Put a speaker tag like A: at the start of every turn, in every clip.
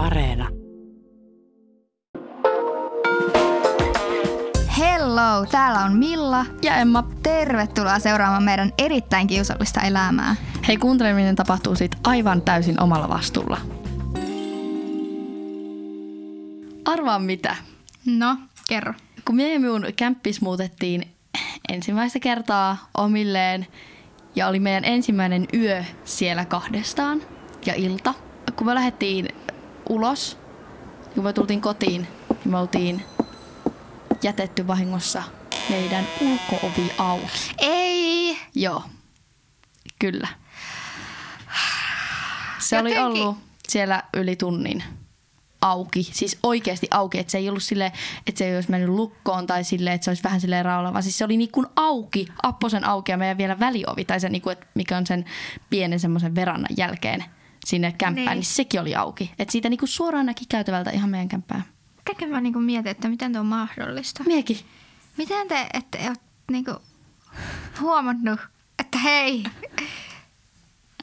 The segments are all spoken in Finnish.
A: Areena.
B: Hello, täällä on Milla.
C: Ja Emma.
B: Tervetuloa seuraamaan meidän erittäin kiusallista elämää.
C: Hei, kuunteleminen tapahtuu siitä aivan täysin omalla vastuulla. Arvaa mitä?
B: No, kerro.
C: Kun me ja minun kämppis muutettiin ensimmäistä kertaa omilleen ja oli meidän ensimmäinen yö siellä kahdestaan ja ilta. Kun me lähdettiin ulos, kun me tultiin kotiin, niin me oltiin jätetty vahingossa meidän ulkoovi auki.
B: Ei!
C: Joo, kyllä. Se oli
B: Jotenkin-
C: ollut siellä yli tunnin auki, siis oikeasti auki, että se ei ollut silleen, että se ei olisi mennyt lukkoon tai silleen, että se olisi vähän silleen raolla, vaan siis se oli niin kuin auki, apposen auki ja meidän vielä väliovi tai se niin kuin, että mikä on sen pienen semmoisen verannan jälkeen sinne kämppään,
B: Niin.
C: niin, sekin oli auki. Että siitä niin kuin suoraan näki käytävältä ihan meidän kämppään.
B: Kaiken mä niinku mietin, että miten tuo on mahdollista.
C: Miekin.
B: Miten te ette ole niinku huomannut, että hei,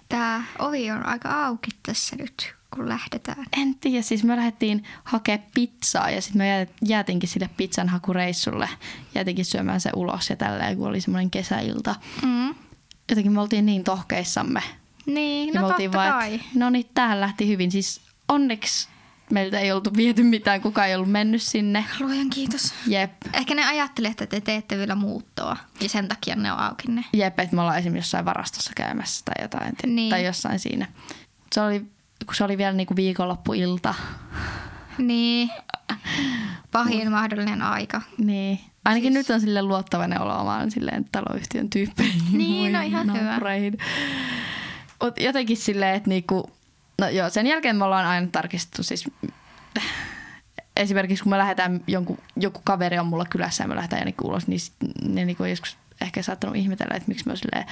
B: tämä ovi on aika auki tässä nyt, kun lähdetään.
C: En tiedä, siis me lähdettiin hakemaan pizzaa ja sitten me jää- jäätiinkin sille pizzan hakureissulle. Jäätiinkin syömään se ulos ja tälleen, kun oli semmoinen kesäilta.
B: Mm.
C: Jotenkin me oltiin niin tohkeissamme.
B: Niin,
C: ja
B: no totta
C: vaan,
B: kai.
C: no niin, tähän lähti hyvin. Siis onneksi meiltä ei oltu viety mitään, kukaan ei ollut mennyt sinne.
B: Luojan kiitos.
C: Jep,
B: Ehkä ne ajatteli, että te teette vielä muuttoa ja sen takia ne on auki ne.
C: jep, että me ollaan esimerkiksi jossain varastossa käymässä tai jotain.
B: Niin.
C: Tai jossain siinä. Se oli, kun se oli vielä niinku viikonloppuilta.
B: Niin. Pahin mahdollinen aika.
C: Niin. Ainakin
B: Siis-
C: nyt on sille luottavainen olo omaan silleen taloyhtiön tyyppeihin.
B: Niin, no ihan hyvä.
C: Mut jotenkin silleen, että niinku, no joo, sen jälkeen me ollaan aina tarkistettu siis esimerkiksi kun me lähdetään, jonkun, joku kaveri on mulla kylässä ja me lähdetään jonnekin ulos, niin sit ne niinku on joskus ehkä saattanut ihmetellä, että miksi me on silleen,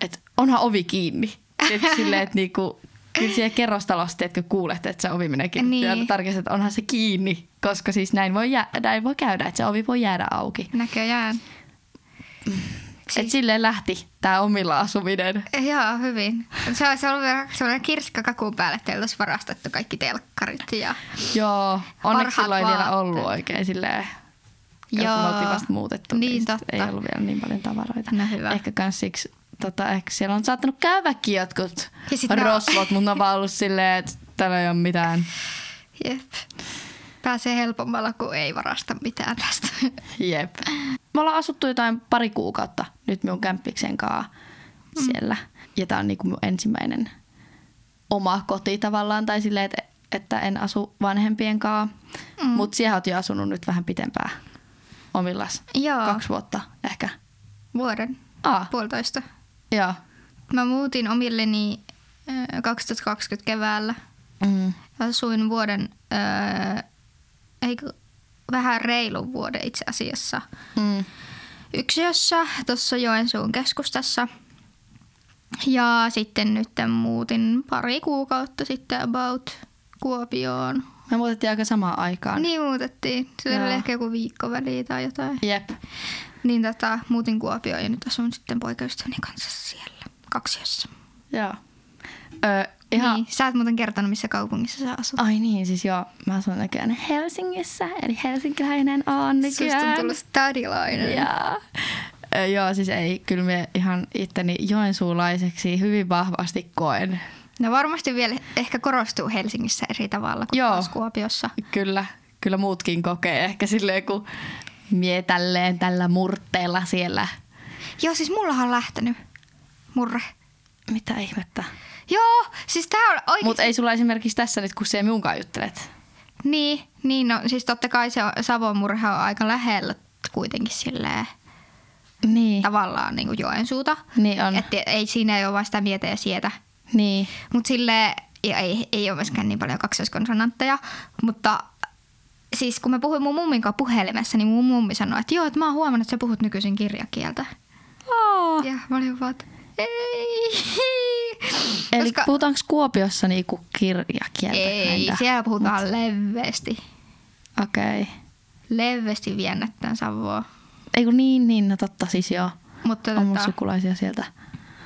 C: että onhan ovi kiinni. Et silleen, että niinku, kyllä siellä kerrostalossa, että kuulet, että se ovi menee kiinni.
B: Niin.
C: Ja tarkistat, että onhan se kiinni, koska siis näin voi, jää, näin voi käydä, että se ovi voi jäädä auki.
B: Näköjään.
C: Et silleen lähti tämä omilla asuminen.
B: Joo, hyvin. Se olisi ollut vielä sellainen kirsikka kakun päälle, että olisi varastettu kaikki telkkarit. Ja...
C: Joo, onneksi silloin ei vielä ollut oikein silleen. Joo. Kun oltiin vasta muutettu,
B: Niin,
C: sit
B: totta.
C: ei ollut vielä niin paljon tavaroita.
B: No hyvä.
C: Ehkä kans siksi, tota, ehkä siellä on saattanut käydäkin jotkut rosvot, mutta ne on vaan ollut silleen, että täällä ei ole mitään.
B: Jep. Pääsee helpommalla, kun ei varasta mitään tästä.
C: Jep. Me ollaan asuttu jotain pari kuukautta nyt minun kämppiksen kanssa
B: Mm.
C: siellä. Ja tämä on niinku mun ensimmäinen oma koti tavallaan, tai silleen, että, että en asu vanhempien kanssa. Mm. Mutta siellä oot jo asunut nyt vähän pitempään omillas.
B: Joo.
C: Kaksi vuotta ehkä.
B: Vuoden,
C: Aa,
B: puolitoista.
C: joo.
B: Mä muutin omilleni ö, 2020 keväällä.
C: Mm.
B: Asuin vuoden, öö, eikö, vähän reilun vuoden itse asiassa
C: Mm.
B: Yksiössä tuossa Joensuun keskustassa. Ja sitten nyt muutin pari kuukautta sitten about Kuopioon.
C: Me muutettiin aika samaan aikaan.
B: Niin muutettiin. Se oli ehkä joku viikko väliin tai jotain.
C: Jep.
B: Niin tota, muutin Kuopioon ja nyt asun sitten poikaystäväni kanssa siellä kaksiossa.
C: Joo. Ihan...
B: Niin, sä et muuten kertonut, missä kaupungissa sä asut.
C: Ai niin, siis joo, mä asun nykyään Helsingissä, eli helsinkiläinen on nykyään.
B: Susta on tullut stadilainen.
C: Joo, siis ei, kyllä me ihan itteni joensuulaiseksi hyvin vahvasti koen.
B: No varmasti vielä ehkä korostuu Helsingissä eri tavalla kuin
C: Joo.
B: Kuopiossa.
C: Kyllä, kyllä muutkin kokee ehkä silleen, kun mie tälleen tällä murteella siellä.
B: Joo, siis mullahan on lähtenyt murre.
C: Mitä ihmettä?
B: Joo, siis tää on oikein.
C: Mutta ei sulla esimerkiksi tässä nyt, kun se minunkaan juttelet.
B: Niin, niin no siis totta kai se on, Savon murhe on aika lähellä kuitenkin silleen
C: Niin.
B: tavallaan niin kuin Joensuuta.
C: Niin on.
B: Että ei siinä ei ole vaan sitä mietä ja sietä.
C: Niin.
B: Mutta sille ja ei, ei ole myöskään niin paljon kaksoiskonsonantteja, mutta siis kun mä puhuin mun mummin kanssa puhelimessa, niin mun mummi sanoi, että joo, että mä oon huomannut, että sä puhut nykyisin kirjakieltä.
C: Oh.
B: Ja mä olin vaan, että ei.
C: Eli
B: Koska-
C: puhutaanko Kuopiossa niinku kirjakieltä?
B: Ei,
C: kinda?
B: siellä puhutaan Mut. leveästi.
C: Okei. Okay.
B: Leveästi viennättään Savoa.
C: Ei kun niin, niin, no totta siis joo.
B: Mutta
C: On mun
B: tota,
C: sukulaisia sieltä.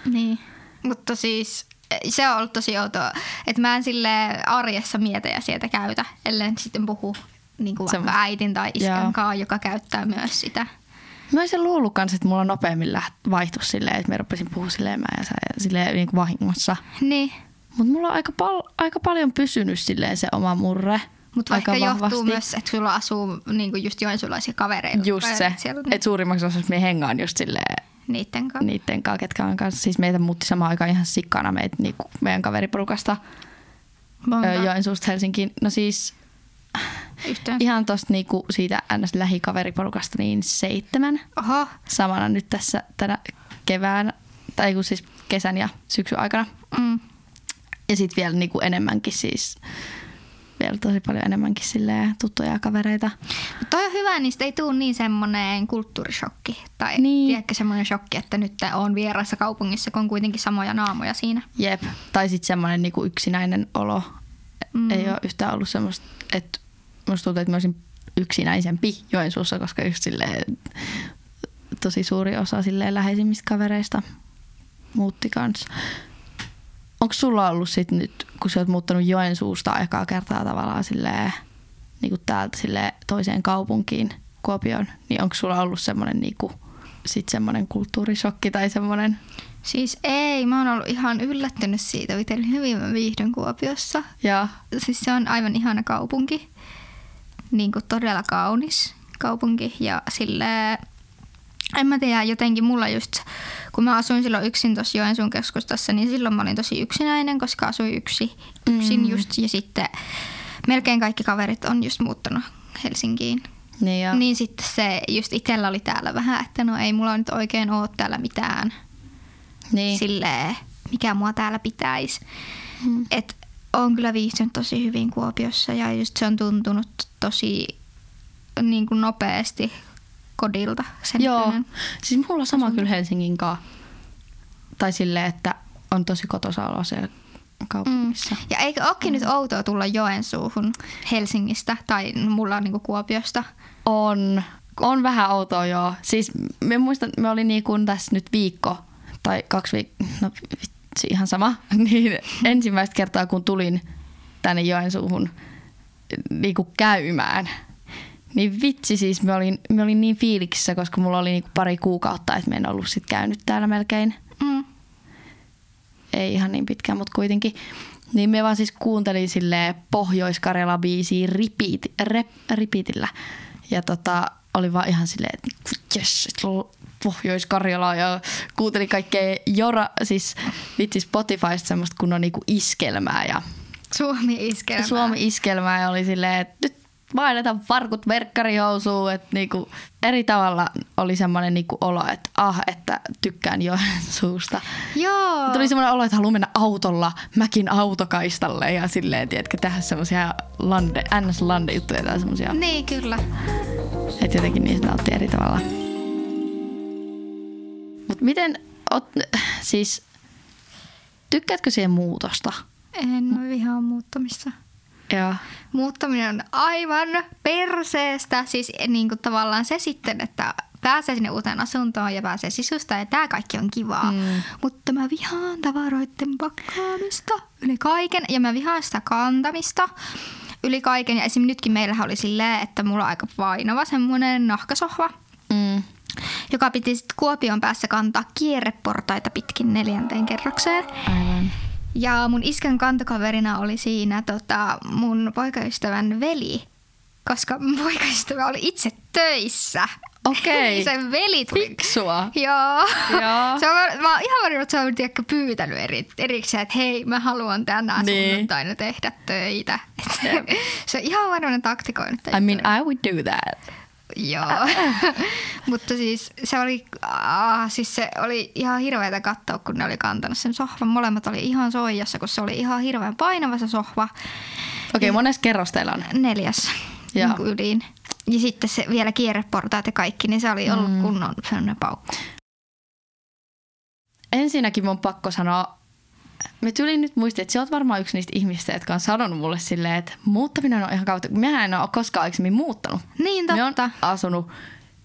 B: niin. Mutta siis se on ollut tosi outoa, että mä en sille arjessa mieta ja sieltä käytä, ellei sitten puhu niin kuin vaikka äitin tai iskän kanssa, joka käyttää myös sitä.
C: Mä olisin luullut kans, että mulla nopeammin läht- vaihtuisi silleen, että mä rupesin puhua silleen mä ja sä silleen niin kuin vahingossa.
B: Niin,
C: Mutta mulla on aika, pal- aika paljon pysynyt silleen se oma murre.
B: mutta
C: aika
B: ehkä johtuu
C: vahvasti.
B: myös, että sulla asuu niin kuin just joensuulaisia kavereita.
C: Just se,
B: Siellä, niin,
C: että suurimmaksi osaksi me hengaan just silleen
B: niiden kanssa.
C: niiden kanssa, ketkä on kanssa. Siis meitä muutti samaan aikaan ihan sikkana meitä, niinku meidän kaveriporukasta
B: Monta
C: Joensuusta Helsinkiin. No siis
B: yhteensä.
C: ihan tosta niinku siitä ns. lähikaveriporukasta niin seitsemän.
B: Oho,
C: Samana nyt tässä tänä kevään, tai kun siis kesän ja syksyn aikana.
B: mm.
C: Ja sitten vielä niinku enemmänkin siis, vielä tosi paljon enemmänkin silleen tuttuja kavereita.
B: Mutta toi on hyvä, niistä ei tule niin semmoinen kulttuurishokki. Tai
C: Niin.
B: tiedätkö semmoinen shokki, että nyt on vierassa kaupungissa, kun on kuitenkin samoja naamoja siinä.
C: Jep. Tai sitten semmoinen niinku yksinäinen olo.
B: Mm.
C: Ei ole yhtään ollut semmoista, että musta tuntuu, että mä olisin yksinäisempi Joensuussa, koska just silleen, tosi suuri osa silleen läheisimmistä kavereista muutti kanssa. Onko sulla ollut sit nyt, kun sä oot muuttanut Joensuusta ekaa kertaa tavallaan silleen, niin kuin täältä silleen toiseen kaupunkiin, Kuopioon, niin onko sulla ollut semmoinen niinku, sit semmoinen kulttuurishokki tai semmoinen,
B: Siis ei, mä oon ollut ihan yllättynyt siitä, miten hyvin mä viihdyn Kuopiossa.
C: ja
B: Siis se on aivan ihana kaupunki. Niin kuin todella kaunis kaupunki. Ja sille en mä tiedä, jotenkin mulla just, kun mä asuin silloin yksin tuossa Joensuun keskustassa, niin silloin mä olin tosi yksinäinen, koska asuin yksi, yksin
C: Mm.
B: just. Ja sitten melkein kaikki kaverit on just muuttanut Helsinkiin.
C: niin ja,
B: Niin sitten se just itsellä oli täällä vähän, että no ei mulla nyt oikein ole täällä mitään
C: niin.
B: silleen, mikä mua täällä pitäisi.
C: Mm.
B: Et on kyllä viihtynyt tosi hyvin Kuopiossa ja just se on tuntunut tosi niin kuin nopeasti kodilta. Sen
C: Joo,
B: näköinen.
C: siis mulla on sama kyllä Helsingin kanssa. Tai silleen, että on tosi kotosa olo siellä kaupungissa.
B: Ja eikö olekin nyt outoa tulla Joensuuhun Helsingistä tai mulla on niin kuin Kuopiosta?
C: On, on vähän outoa joo. Siis me muistan, me oli niin kuin tässä nyt viikko tai kaksi viikkoa, no vitsi ihan sama, niin ensimmäistä kertaa kun tulin tänne Joensuuhun niin kuin käymään, niin vitsi siis, me olin, me olin niin fiiliksissä, koska mulla oli niin kuin pari kuukautta, että me en ollut sit käynyt täällä melkein.
B: Mm.
C: ei ihan niin pitkään, mutta kuitenkin. Niin me vaan siis kuuntelin sille Pohjois-Karjala biisiä repeat, rep, repeatillä. Ja tota, oli vaan ihan silleen, että jes, lo- Pohjois-Karjala ja kuuntelin kaikkea Jora, siis vitsi Spotifysta semmoista kunnon niinku iskelmää ja
B: Suomi iskelmä.
C: Suomi iskelmää ja oli silleen, että nyt vaihdetaan farkut verkkarihousuun, että niinku eri tavalla oli semmoinen niinku olo, että ah, että tykkään Joensuusta.
B: Joo.
C: Tuli semmoinen olo, että haluaa mennä autolla mäkin autokaistalle ja silleen, tiedätkö, tehdä semmoisia lande, ns-lande-juttuja tai semmoisia,
B: Niin, kyllä.
C: että jotenkin niistä nautti eri tavalla. Mut miten, oot, siis, tykkäätkö siihen muutosta?
B: En vihaa muuttamista.
C: Ja,
B: Muuttaminen on aivan perseestä. Siis niin kuin tavallaan se sitten, että pääsee sinne uuteen asuntoon ja pääsee sisusta ja tämä kaikki on kivaa.
C: Mm.
B: Mm. Mutta mä vihaan tavaroiden pakkaamista yli kaiken ja mä vihaan sitä kantamista yli kaiken. Ja esim. nytkin meillähän oli silleen, että mulla on aika painava semmoinen nahkasohva,
C: mm,
B: joka piti sitten Kuopion päässä kantaa kierreportaita pitkin neljänteen kerrokseen.
C: aivan.
B: Ja mun iskän kantokaverina oli siinä tota, mun poikaystävän veli, koska mun poikaystävä oli itse töissä.
C: Okei.
B: Niin Sen veli tuli.
C: Fiksua.
B: Joo.
C: Joo.
B: Se on, mä oon ihan varma, että se on tiedätkö, pyytänyt eri, erikseen, että hei, mä haluan tänään
C: Niin.
B: sunnuntaina tehdä töitä. Se on ihan varmaan taktikoinut.
C: I mean, I would do that.
B: Joo. Mutta siis se oli, ah, siis se oli ihan hirveätä katsoa, kun ne oli kantanut sen sohvan. Molemmat oli ihan soijassa, kun se oli ihan hirveän painava se sohva.
C: Okei, okay, monessa kerros teillä on?
B: Neljäs niin kuin ylin. Ja sitten se vielä kierreportaat ja kaikki, niin se oli ollut mm. kunnon sellainen paukku.
C: Ensinnäkin mun pakko sanoa, me tuli nyt muistin, että sä oot varmaan yksi niistä ihmistä, jotka on sanonut mulle silleen, että muuttaminen on ihan kautta. Mehän en ole koskaan aikaisemmin muuttanut.
B: Niin
C: Me on
B: totta.
C: asunut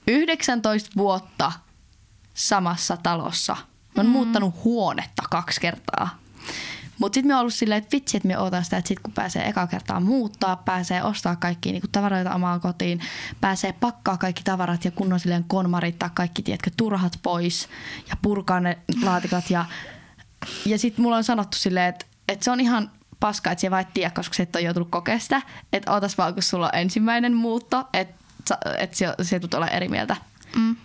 C: 19 vuotta samassa talossa. Mä oon mm. muuttanut huonetta kaksi kertaa. Mutta sitten me on ollut silleen, että vitsi, että me ootan sitä, että sit kun pääsee eka kertaa muuttaa, pääsee ostaa kaikki niinku tavaroita omaan kotiin, pääsee pakkaa kaikki tavarat ja kunnon silleen konmarittaa kaikki, tiedätkö, turhat pois ja purkaa ne laatikot. Ja, ja sitten mulla on sanottu silleen, että, että se on ihan paska, että sä vaan et tiedä, koska sä et ole joutunut kokea sitä. Että ootas vaan, kun sulla on ensimmäinen muutto, että, että se, se tulet olla eri mieltä.
B: Mm.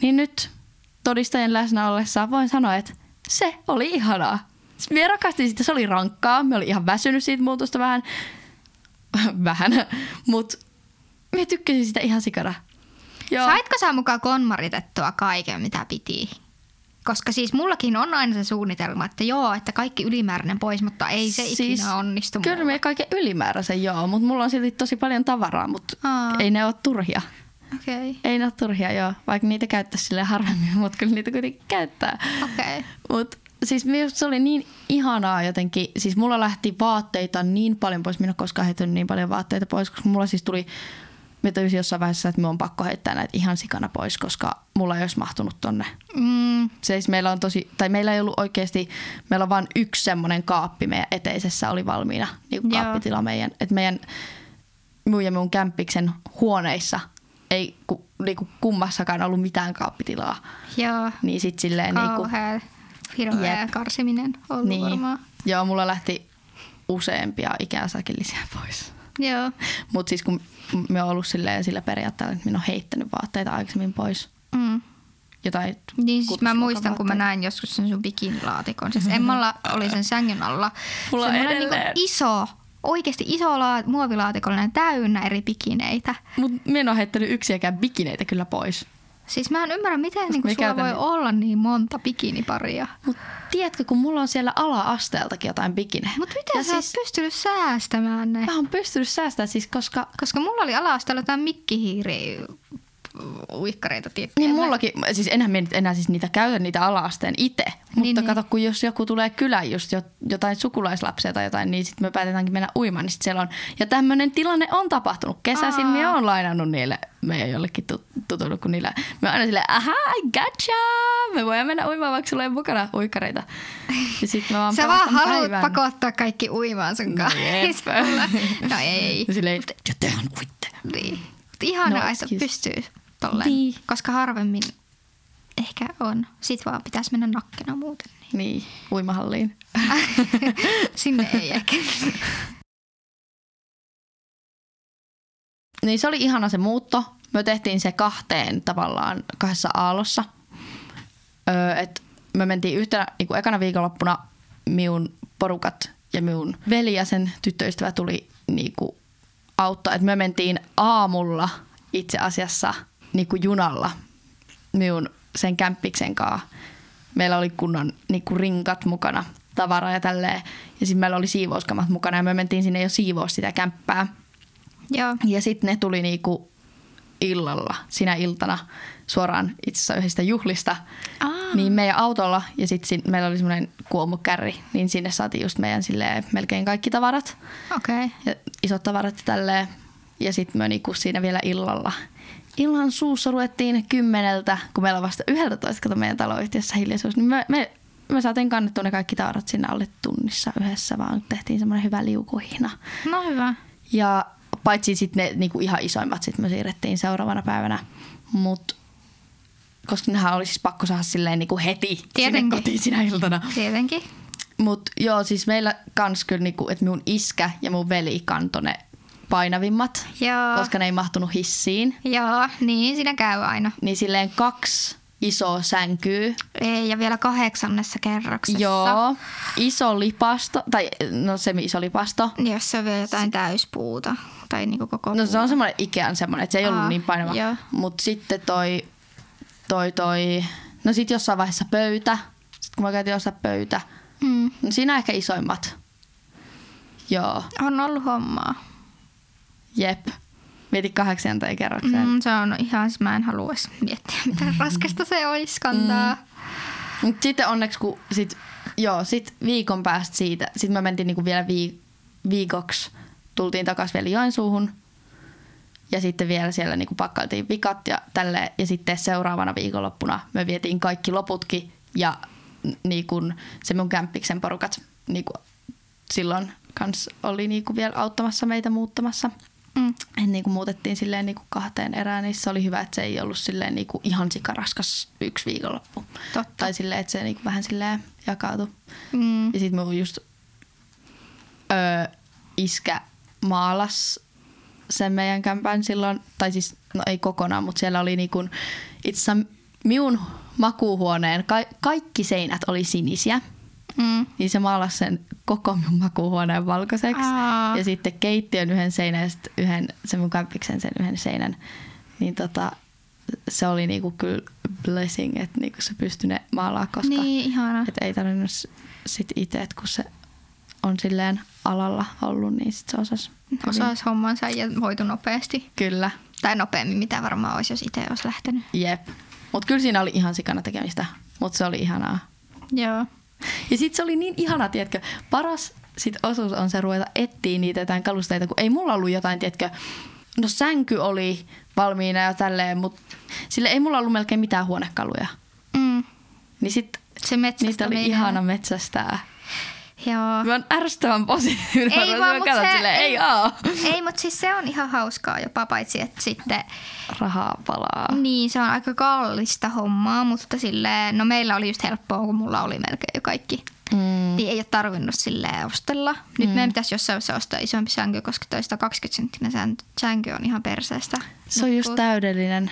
C: Niin nyt todistajien läsnä ollessa voin sanoa, että se oli ihanaa. Me rakastin sitä, se oli rankkaa. Me oli ihan väsynyt siitä muutosta vähän. vähän. Mutta me tykkäsin sitä ihan sikana.
B: Joo. Saitko sä mukaan konmaritettua kaiken, mitä piti? Koska siis mullakin on aina se suunnitelma, että joo, että kaikki ylimääräinen pois, mutta ei se siis, ikinä onnistu.
C: Kyllä me kaiken ylimääräisen joo, mutta mulla on silti tosi paljon tavaraa, mutta Aa. ei ne ole turhia.
B: Okay.
C: Ei ne ole turhia, joo. Vaikka niitä käyttäisi sille harvemmin, mutta kyllä niitä kuitenkin käyttää.
B: Okay.
C: Mutta siis se oli niin ihanaa jotenkin. Siis mulla lähti vaatteita niin paljon pois. Minä koskaan heittänyt niin paljon vaatteita pois, koska mulla siis tuli me tajusin jossain vaiheessa, että me on pakko heittää näitä ihan sikana pois, koska mulla ei olisi mahtunut tonne.
B: Mm.
C: Siis meillä on tosi, tai meillä ei ollut oikeasti, meillä on vain yksi semmoinen kaappi meidän eteisessä oli valmiina, niin kuin kaappitila meidän, että meidän minun ja minun kämppiksen huoneissa ei ku, niinku kummassakaan ollut mitään kaappitilaa.
B: Joo.
C: Niin sit silleen
B: Kauhea, niinku, hirveä yep. karsiminen ollut niin. varmaan.
C: Joo, mulla lähti useampia ikänsakillisia pois.
B: Joo.
C: Mutta siis kun me on ollut silleen, sillä periaatteella, että minä olen heittänyt vaatteita aikaisemmin pois.
B: Mm.
C: Jotain
B: niin siis mä muistan, kun mä näin joskus sen sun bikinilaatikon. Siis Emmalla oli sen sängyn alla
C: Mulla on
B: niin iso oikeasti iso la- muovilaatikollinen täynnä eri bikineitä.
C: Mutta minä en ole heittänyt yksiäkään bikineitä kyllä pois.
B: Siis mä en ymmärrä, miten niin sulla voi niin. olla niin monta bikiniparia.
C: Mut tiedätkö, kun mulla on siellä ala-asteeltakin jotain bikinejä.
B: Mutta miten ja sä siis, oot pystynyt säästämään ne?
C: Mä oon pystynyt säästämään siis, koska...
B: Koska mulla oli ala-asteella jotain mikkihiiri uikkareita tiettyjä.
C: Niin mullakin, siis enhän me enää siis niitä käytä niitä ala-asteen itse. Mutta niin, kato, niin. kun jos joku tulee kylään just jotain sukulaislapsia tai jotain, niin sitten me päätetäänkin mennä uimaan, niin sit siellä on. Ja tämmöinen tilanne on tapahtunut. Kesäisin Aa. me on lainannut niille meidän jollekin tutuille, kun niillä, me aina silleen, aha, gotcha, me voidaan mennä uimaan, vaikka sulla ei mukana uikkareita. Ja sit mä vaan
B: Sä vaan haluat päivän. pakottaa kaikki uimaan sun kanssa. no ei.
C: Ja silleen, ja tehän uitte.
B: Niin. Ihanaa, no, että pystyy tolleen, niin. koska harvemmin ehkä on. Sitten vaan pitäisi mennä nakkena muuten.
C: Niin, niin uimahalliin.
B: Sinne ei ehkä.
C: niin se oli ihana se muutto. Me tehtiin se kahteen tavallaan kahdessa aallossa. Öö, et me mentiin yhtenä, niin ekana viikonloppuna minun porukat ja minun veli ja sen tyttöystävä tuli niin kuin auttaa. Et me mentiin aamulla itse asiassa – niin kuin junalla minun sen kämppiksen kanssa. Meillä oli kunnon niin kuin rinkat mukana, tavaraa ja tälleen. Ja sitten meillä oli siivouskamat mukana ja me mentiin sinne jo siivous sitä kämppää.
B: Joo.
C: Ja sitten ne tuli niinku illalla, sinä iltana, suoraan itse asiassa yhdestä juhlista. Aa. Niin meidän autolla ja sitten meillä oli semmoinen kuomukärri, niin sinne saatiin just meidän silleen, melkein kaikki tavarat.
B: Okei. Okay.
C: Ja isot tavarat ja tälleen. Ja sitten me niinku siinä vielä illalla illan suussa ruvettiin kymmeneltä, kun meillä on vasta yhdeltä toista, kato meidän taloyhtiössä hiljaisuus, niin me, me, me saatiin kannettua ne kaikki tavarat sinne alle tunnissa yhdessä, vaan tehtiin semmoinen hyvä liukuhina.
B: No hyvä.
C: Ja paitsi sitten ne niinku ihan isoimmat sitten me siirrettiin seuraavana päivänä, mutta koska nehän oli siis pakko saada silleen niinku heti Tietenkin. sinne kotiin sinä iltana.
B: Tietenkin.
C: Mutta joo, siis meillä kans kyllä, niinku, että mun iskä ja mun veli kantoi ne painavimmat,
B: Joo.
C: koska ne ei mahtunut hissiin.
B: Joo, niin siinä käy aina.
C: Niin silleen kaksi iso sänkyy.
B: Ei, ja vielä kahdeksannessa kerroksessa.
C: Joo, iso lipasto, tai no semi-iso lipasto.
B: Jos se on vielä jotain täyspuuta, tai niinku koko
C: No se on semmoinen Ikean semmoinen, että se ei Aa, ollut niin painava. Mutta sitten toi, toi, toi, no sitten jossain vaiheessa pöytä, sitten kun mä käytiin jossain pöytä,
B: mm.
C: no siinä ehkä isoimmat. Joo.
B: On ollut hommaa.
C: Jep. Mieti kahdeksanteen kerrokseen.
B: Mm, se on ihan, mä en halua edes miettiä, miten mm. raskasta se olisi kantaa.
C: Mm. Mut sitten onneksi, kun sit, joo, sit viikon päästä siitä, sitten me mentiin niinku vielä vii, viikoksi, tultiin takaisin vielä Joensuuhun. Ja sitten vielä siellä niinku pakkailtiin vikat ja tälle Ja sitten seuraavana viikonloppuna me vietiin kaikki loputkin ja niin kun se mun kämppiksen porukat niinku, silloin kans oli niinku vielä auttamassa meitä muuttamassa.
B: Mm.
C: Et niinku muutettiin silleen niinku kahteen erään, niin se oli hyvä, että se ei ollut silleen niinku ihan sikaraskas yksi viikonloppu.
B: Totta.
C: Tai silleen, että se niinku vähän silleen jakautui.
B: Mm.
C: Ja sitten mun just öö, iskä maalas sen meidän kämpän silloin, tai siis no ei kokonaan, mutta siellä oli niinku, itse asiassa minun makuuhuoneen ka- kaikki seinät oli sinisiä.
B: Mm.
C: Niin se maalasi sen koko minun makuuhuoneen valkoiseksi.
B: Aa.
C: Ja sitten keittiön yhden seinän ja sitten yhden, se mun kämpiksen sen yhden seinän. Niin tota, se oli niinku kyllä blessing, että niinku se pystyi ne maalaa, koska
B: Niin, ihana.
C: et ei tarvinnut sit itse, että kun se on silleen alalla ollut, niin sit se osasi.
B: Osaisi hommansa ja hoitu nopeasti.
C: Kyllä,
B: Tai nopeammin, mitä varmaan olisi, jos itse olisi lähtenyt.
C: jep. Mutta kyllä siinä oli ihan sikana tekemistä, mutta se oli ihanaa.
B: Joo.
C: Ja sitten se oli niin ihana, tiedätkö, paras sit osuus on se ruveta etsiä niitä jotain kalusteita, kun ei mulla ollut jotain, tiedätkö, no sänky oli valmiina ja tälleen, mutta sille ei mulla ollut melkein mitään huonekaluja.
B: Mm.
C: Niin sit
B: Se
C: niitä oli ihana metsästää.
B: Joo.
C: Mä oon ärsyttävän positiivinen.
B: Ei vaan,
C: rupesin
B: mut
C: katsoa
B: se-
C: silleen, ei,
B: ei-
C: aa.
B: Ei, mutta siis se on ihan hauskaa jopa, paitsi että sitten
C: Rahaa palaa.
B: niin se on aika kallista hommaa, mutta silleen, no meillä oli just helppoa, kun mulla oli melkein jo kaikki.
C: Mm.
B: Niin ei ole tarvinnut silleen ostella. Nyt mm. meidän pitäisi jossain vaiheessa ostaa isompi sänky, koska toi 120 senttinen sän- sänky on ihan perseestä.
C: Se on just täydellinen.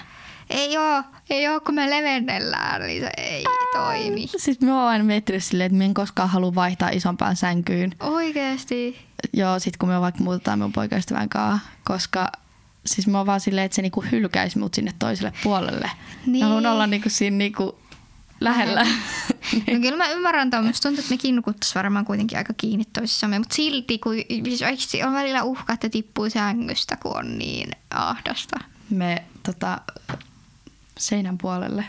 B: Ei oo, ei oo, kun me levennellään, niin se ei toimi.
C: Siis mä oon aina miettinyt silleen, että mä en koskaan halua vaihtaa isompaan sänkyyn.
B: Oikeesti.
C: Joo, sit kun me vaikka muutetaan mun poikaystävän kanssa, koska siis mä oon vaan silleen, että se niinku hylkäisi mut sinne toiselle puolelle.
B: Niin.
C: Mä haluan olla niinku siinä niinku lähellä.
B: No kyllä mä ymmärrän tuon. Musta tuntuu, että mekin nukuttaisiin varmaan kuitenkin aika kiinni toisissamme. Mutta silti, kun siis oikeasti on välillä uhka, että tippuu sängystä, kun on niin ahdasta.
C: me tota, seinän puolelle.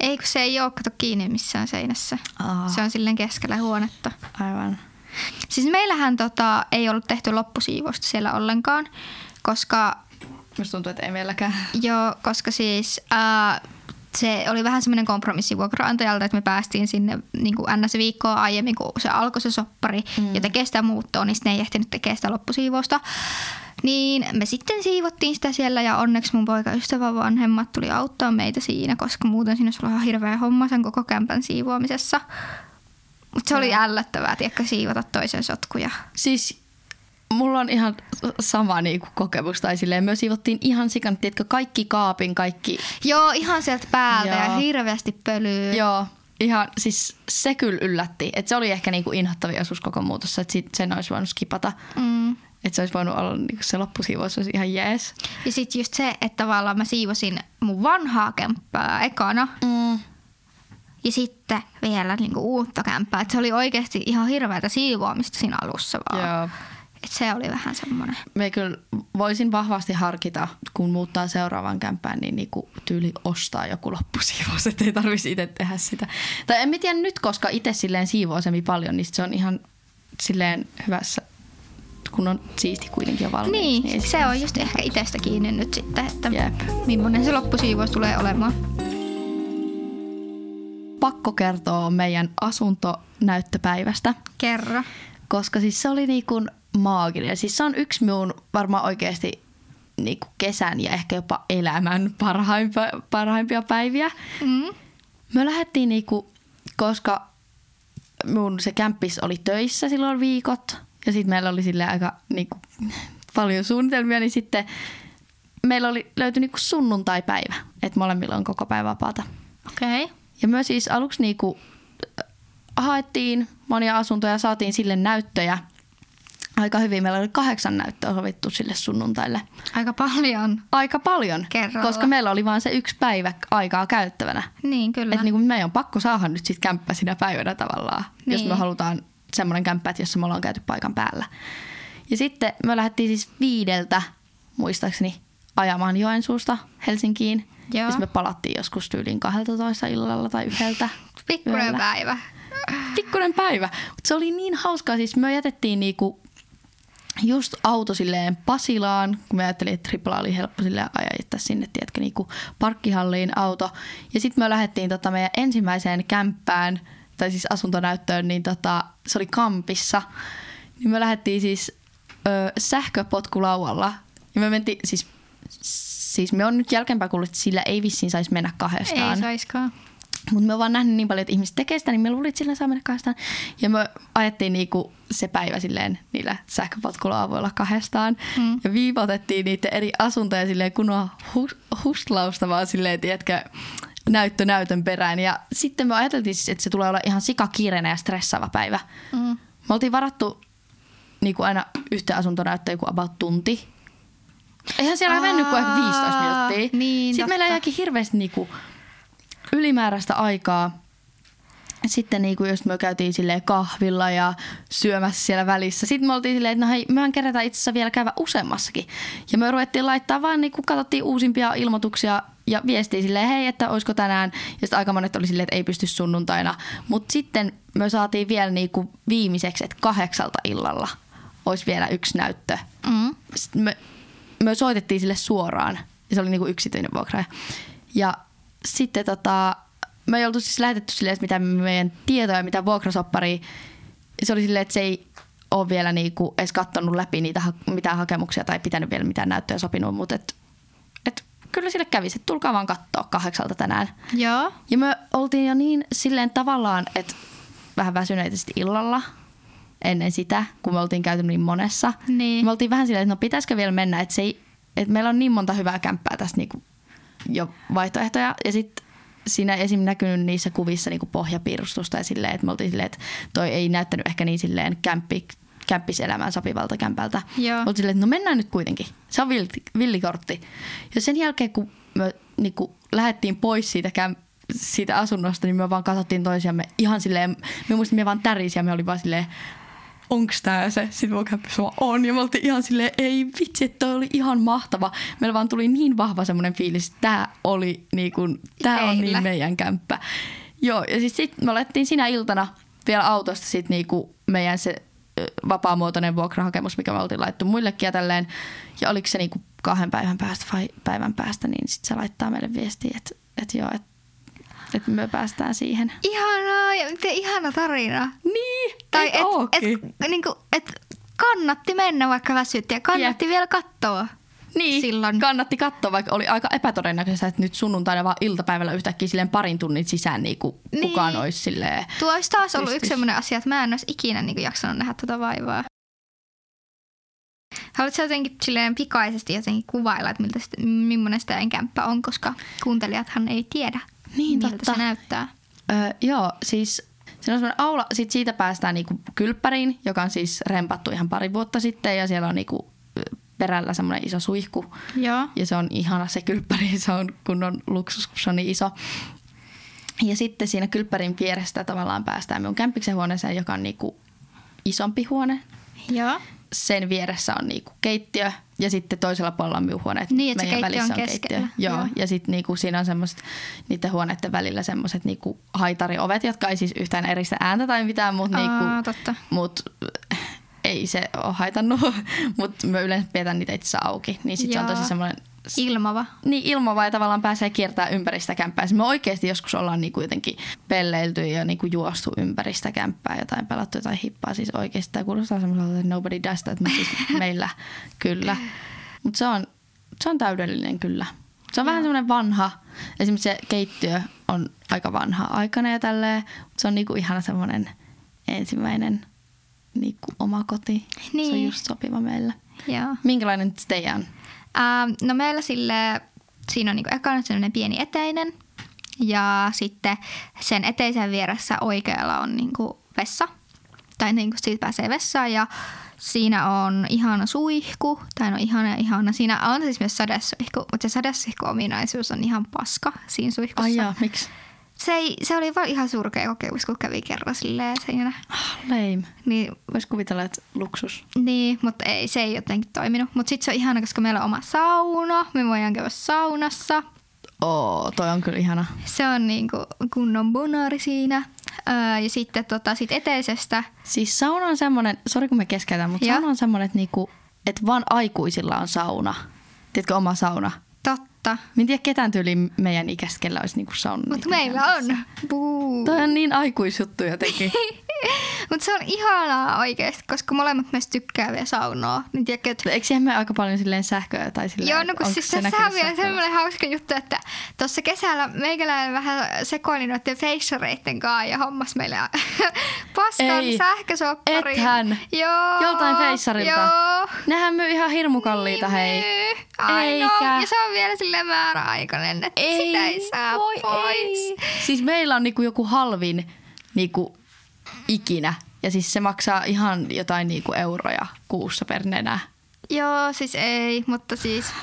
B: Ei, kun se ei ole kato kiinni missään seinässä.
C: Aa.
B: Se on silleen keskellä huonetta.
C: Aivan.
B: Siis meillähän tota, ei ollut tehty loppusiivousta siellä ollenkaan, koska,
C: Musta tuntuu, että ei meilläkään.
B: joo, koska siis ää, se oli vähän semmoinen kompromissi vuokraantajalta, että me päästiin sinne niin kuin ns. viikkoa aiemmin, kun se alkoi se soppari mm. ja tekee sitä muuttoa, niin sitten ei ehtinyt tekemään sitä loppusiivousta. Niin me sitten siivottiin sitä siellä ja onneksi mun poikaystävän vanhemmat tuli auttaa meitä siinä, koska muuten siinä olisi ollut ihan hirveä homma sen koko kämpän siivoamisessa. Mutta se oli ällöttävää, tiedätkö, siivota toisen sotkuja.
C: Siis mulla on ihan sama niinku kokemus. Tai silleen, me siivottiin ihan sikan, tiedätkö, kaikki kaapin, kaikki.
B: Joo, ihan sieltä päältä
C: Joo.
B: ja hirveästi pölyä.
C: Joo, ihan siis se kyllä yllätti. Että se oli ehkä niinku inhottavia osuus koko muutossa, että sen olisi voinut skipata.
B: Mm.
C: Että se olisi voinut olla niinku se loppusiivous olisi ihan jees.
B: Ja sitten just se, että tavallaan mä siivosin mun vanhaa kämppää ekana
C: Mm.
B: ja sitten vielä niinku uutta kämppää. Et se oli oikeasti ihan hirveätä siivoamista siinä alussa vaan.
C: Joo.
B: Et se oli vähän semmoinen.
C: Me kyllä voisin vahvasti harkita, kun muuttaa seuraavan kämpään, niin niinku tyyli ostaa joku loppusiivous, että ei tarvitsisi itse tehdä sitä. Tai en mä tiedä nyt, koska itse silleen siivoo paljon, niin se on ihan silleen hyvässä, kun on siisti kuitenkin jo valmiiksi.
B: Niin,
C: ei
B: se on just ehkä itsestä kiinni nyt sitten, että
C: Jep.
B: millainen se loppusiivous tulee olemaan.
C: Pakko kertoa meidän asuntonäyttöpäivästä,
B: Kerro.
C: koska siis se oli niinku maaginen. Siis se on yksi minun varmaan oikeasti niinku kesän ja ehkä jopa elämän parhaimpia, parhaimpia päiviä.
B: Mm.
C: Me lähdettiin niinku, koska mun se kämppis oli töissä silloin viikot ja sitten meillä oli sille aika niinku, paljon suunnitelmia, niin sitten meillä oli löytyi niinku sunnuntaipäivä, että molemmilla on koko päivä vapaata.
B: Okei. Okay.
C: Ja me siis aluksi niinku haettiin monia asuntoja, saatiin sille näyttöjä aika hyvin. Meillä oli kahdeksan näyttöä sovittu sille sunnuntaille.
B: Aika paljon.
C: Aika paljon,
B: Kerralla.
C: koska meillä oli vain se yksi päivä aikaa käyttävänä.
B: Niin, kyllä.
C: Että niinku meidän on pakko saada nyt sit kämppä sinä päivänä tavallaan, niin. jos
B: Niin.
C: me halutaan semmoinen kämppä, että jossa me ollaan käyty paikan päällä. Ja sitten me lähdettiin siis viideltä, muistaakseni, ajamaan Joensuusta Helsinkiin.
B: Joo.
C: Ja sitten me palattiin joskus tyyliin 12 illalla tai yhdeltä.
B: Pikkuinen
C: yöllä.
B: päivä.
C: Pikkuinen päivä. Mutta se oli niin hauskaa. Siis me jätettiin niinku just auto silleen Pasilaan, kun me ajattelin, että Tripla oli helppo silleen ajaa sinne, tiedätkö, niinku parkkihalliin auto. Ja sitten me lähdettiin tota meidän ensimmäiseen kämppään tai siis asuntonäyttöön, niin tota, se oli kampissa. Niin me lähdettiin siis ö, sähköpotkulaualla. Ja me mentiin, siis, siis me on nyt jälkeenpäin kuullut, että sillä ei vissiin saisi mennä kahdestaan.
B: Ei saiskaan.
C: Mutta me on vaan nähnyt niin paljon, että ihmiset tekee sitä, niin me luulin, että sillä saa mennä kahdestaan. Ja me ajettiin niinku se päivä silleen niillä sähköpotkulauvoilla kahdestaan. Mm. Ja viivotettiin niiden eri asuntoja silleen kunnon hus, hustlausta vaan silleen, tiedätkö, näyttö näytön perään. Ja sitten me ajateltiin siis, että se tulee olla ihan sikakiireinen ja stressaava päivä. Mm. Me oltiin varattu niin kuin aina yhteen asuntonäyttöön joku about tunti. Eihän siellä mennyt kuin ehkä 15 minuuttia.
B: Niin,
C: Sitten meillä jäikin hirveästi niin kuin ylimääräistä aikaa. Sitten niin kuin just me käytiin silleen kahvilla ja syömässä siellä välissä. Sitten me oltiin silleen, että no hei, mehän kerätään itse asiassa vielä käydä useammassakin. Ja me ruvettiin laittaa vaan niin kuin katsottiin uusimpia ilmoituksia ja viestiin silleen, hei, että olisiko tänään. Ja sitten aika monet oli silleen, että ei pysty sunnuntaina. Mutta sitten me saatiin vielä niin kuin viimeiseksi, että kahdeksalta illalla olisi vielä yksi näyttö.
B: Mm.
C: Sitten me, me soitettiin sille suoraan ja se oli niinku yksityinen vuokraaja. Ja sitten tota, me ei oltu siis lähetetty silleen, että mitä meidän tietoja, mitä vuokrasoppari. Se oli silleen, että se ei ole vielä niinku edes kattonut läpi niitä ha- mitään hakemuksia tai pitänyt vielä mitään näyttöjä sopinut, mutta et, et kyllä sille kävisi, että tulkaa vaan katsoa kahdeksalta tänään.
B: Joo.
C: Ja me oltiin jo niin silleen tavallaan, että vähän väsyneitä illalla ennen sitä, kun me oltiin käyty niin monessa.
B: Niin.
C: Me oltiin vähän silleen, että no pitäisikö vielä mennä, että, se ei, että meillä on niin monta hyvää kämppää tässä niinku jo vaihtoehtoja. Ja sitten siinä esim. näkynyt niissä kuvissa niinku pohjapiirustusta ja silleen, että me oltiin silleen, että toi ei näyttänyt ehkä niin silleen kämppi, kämppiselämään sopivalta kämpältä.
B: Joo.
C: Me oltiin silleen, että no mennään nyt kuitenkin. Se on vilti, villikortti. Ja sen jälkeen, kun me niinku lähdettiin pois siitä kämp- siitä asunnosta, niin me vaan katsottiin toisiamme ihan silleen, me muistin, me vaan tärisi ja me oli vaan silleen, onks tää se? Sitten mun vaan on. Ja me oltiin ihan silleen, ei vitsi, että toi oli ihan mahtava. Meillä vaan tuli niin vahva semmoinen fiilis, että tää oli niin kuin, tää on niin meidän kämppä. Joo, ja siis sit me alettiin sinä iltana vielä autosta sit niinku meidän se vapaamuotoinen vuokrahakemus, mikä me oltiin laittu muillekin ja tälleen. Ja oliko se niinku kahden päivän päästä vai päivän päästä, niin sitten se laittaa meille viestiä, että et joo, että et me päästään siihen.
B: Ihanaa, ja miten ihana tarina.
C: Niin,
B: Tai et, et, niinku, et kannatti mennä vaikka väsytti ja kannatti
C: Jep.
B: vielä katsoa.
C: Niin,
B: silloin.
C: kannatti katsoa, vaikka oli aika epätodennäköistä, että nyt sunnuntaina vaan iltapäivällä yhtäkkiä silleen parin tunnin sisään niin kuin
B: Niin.
C: kukaan olisi silleen.
B: Tuo olisi taas ollut
C: Pystyis.
B: yksi sellainen asia, että mä en olisi ikinä niin jaksanut nähdä tätä vaivaa. Haluatko jotenkin silleen pikaisesti jotenkin kuvailla, että miltä sitä, millainen sitä kämppä on, koska kuuntelijathan ei tiedä,
C: Niin,
B: miltä
C: totta.
B: se näyttää.
C: Öö, joo, siis siinä on semmoinen aula, sit siitä päästään niinku kylppäriin, joka on siis rempattu ihan pari vuotta sitten ja siellä on niinku perällä semmoinen iso suihku.
B: Joo.
C: Ja se on ihana se kylppäri, se on kunnon luksus, kun se on niin iso. Ja sitten siinä kylppärin vierestä tavallaan päästään minun kämppiksen huoneeseen, joka on niinku isompi huone.
B: Joo.
C: Sen vieressä on niinku keittiö ja sitten toisella puolella on minun huone.
B: Niin, että
C: Meidän
B: keittiö
C: välissä
B: on keskellä.
C: Joo,
B: Joo.
C: ja sitten niinku siinä on semmoiset niiden huoneiden välillä semmoiset niinku haitariovet, jotka ei siis yhtään eristä ääntä tai mitään, mutta niinku, mut, ei se ole haitannut, mutta me yleensä pidetään niitä itse auki. Niin sitten se on
B: Joo.
C: tosi semmoinen
B: Ilmava.
C: niin ilmava ja tavallaan pääsee kiertämään ympäri sitä kämppää. Siis Me oikeasti joskus ollaan niinku jotenkin pelleilty ja niinku juostu ympäri sitä kämppää, jotain pelattu jotain hippaa. Siis oikeasti tämä kuulostaa semmoiselta, että nobody does that, mutta siis meillä kyllä. Mutta se on, se on täydellinen kyllä. Se on vähän semmoinen vanha. Esimerkiksi se keittiö on aika vanha aikana ja tälleen. Se on niinku ihana semmoinen ensimmäinen niinku oma koti. Se on
B: Niin.
C: just sopiva meille.
B: Joo.
C: Minkälainen teidän on?
B: Ähm, no meillä sille, siinä on niinku ekana sellainen pieni eteinen ja sitten sen eteisen vieressä oikealla on niinku vessa. Tai niinku siitä pääsee vessaan ja siinä on ihana suihku, tai no ihana ja ihana. Siinä on siis myös sadesuihku, mutta se sadesuihku ominaisuus on ihan paska siinä suihkussa.
C: Ai jaa, miksi?
B: Se, ei, se oli vaan ihan surkea kokemus, kun kävi kerran silleen siinä.
C: Lame.
B: Niin,
C: Voisi kuvitella, että luksus.
B: niin, mutta ei, se ei jotenkin toiminut. Mutta sitten se on ihana, koska meillä on oma sauna. Me voidaan käydä saunassa.
C: Oo, toi on kyllä ihana.
B: Se on niinku kunnon bonari siinä. Öö, ja sitten tota, sit eteisestä,
C: Siis sauna on semmoinen, sori kun me keskeytän, mutta sauna on semmoinen, että, niinku, että vaan aikuisilla on sauna. Tiedätkö, oma sauna.
B: totta. Totta.
C: Mä en tiedä ketään tyyli meidän ikäistä, kellä olisi niinku sauna.
B: Mutta meillä on. Buu.
C: Toi on niin aikuisjuttu jotenkin.
B: Mutta se on ihanaa oikeasti, koska molemmat meistä tykkää vielä saunoa. Niin tiedätkö, että
C: Eikö siihen mene aika paljon silleen sähköä tai silleen?
B: Joo, no kun siis
C: se
B: on vielä semmoinen hauska juttu, että tuossa kesällä meikäläinen vähän sekoili noiden feissareitten kanssa ja hommas meille paskan
C: Ei,
B: sähkösopparin.
C: ethän.
B: Joo.
C: Joltain feissarilta.
B: Joo.
C: Nehän myy ihan hirmu kalliita, hei.
B: Myy. Ai
C: Eikä.
B: no, ja se on vielä silleen määräaikainen, että sitä ei saa
C: voi
B: pois.
C: Ei. Siis meillä on niinku joku halvin niinku ikinä. Ja siis se maksaa ihan jotain niinku euroja kuussa per nenä.
B: Joo, siis ei, mutta siis...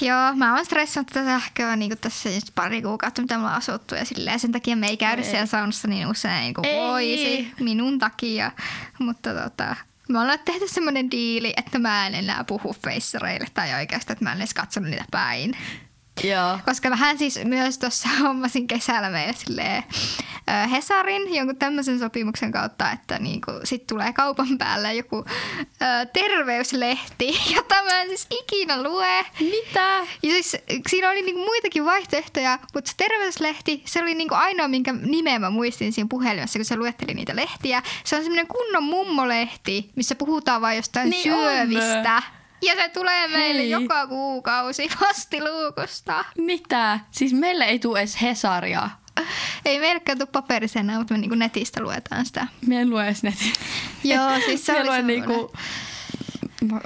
B: Joo, mä oon stressannut tätä sähköä niin tässä just pari kuukautta, mitä me ollaan asuttu. Ja silleen, sen takia me ei käydä
C: Ei.
B: siellä saunassa niin usein kuin
C: Ei.
B: voisi minun takia. Mutta tota, me ollaan tehty semmoinen diili, että mä en enää puhu feissareille tai oikeastaan, että mä en edes katsonut niitä päin.
C: Joo.
B: Koska vähän siis myös tuossa hommasin kesällä meille silleen, ö, Hesarin jonkun tämmöisen sopimuksen kautta, että niinku, sit tulee kaupan päälle joku ö, terveyslehti, jota mä en siis ikinä lue.
C: Mitä?
B: Ja siis siinä oli niinku muitakin vaihtoehtoja, mutta se terveyslehti, se oli niinku ainoa, minkä nimeä mä muistin siinä puhelimessa, kun se luetteli niitä lehtiä. Se on semmoinen kunnon mummolehti, missä puhutaan vain jostain
C: Niin on.
B: Ja se tulee meille
C: Hei.
B: joka kuukausi postiluukusta.
C: Mitä? Siis meille ei tule edes Hesaria.
B: Ei meillekään tule paperisena, mutta me niinku netistä luetaan sitä.
C: Me en lue edes netin.
B: Joo, siis se
C: Mä
B: oli
C: niinku... Mä,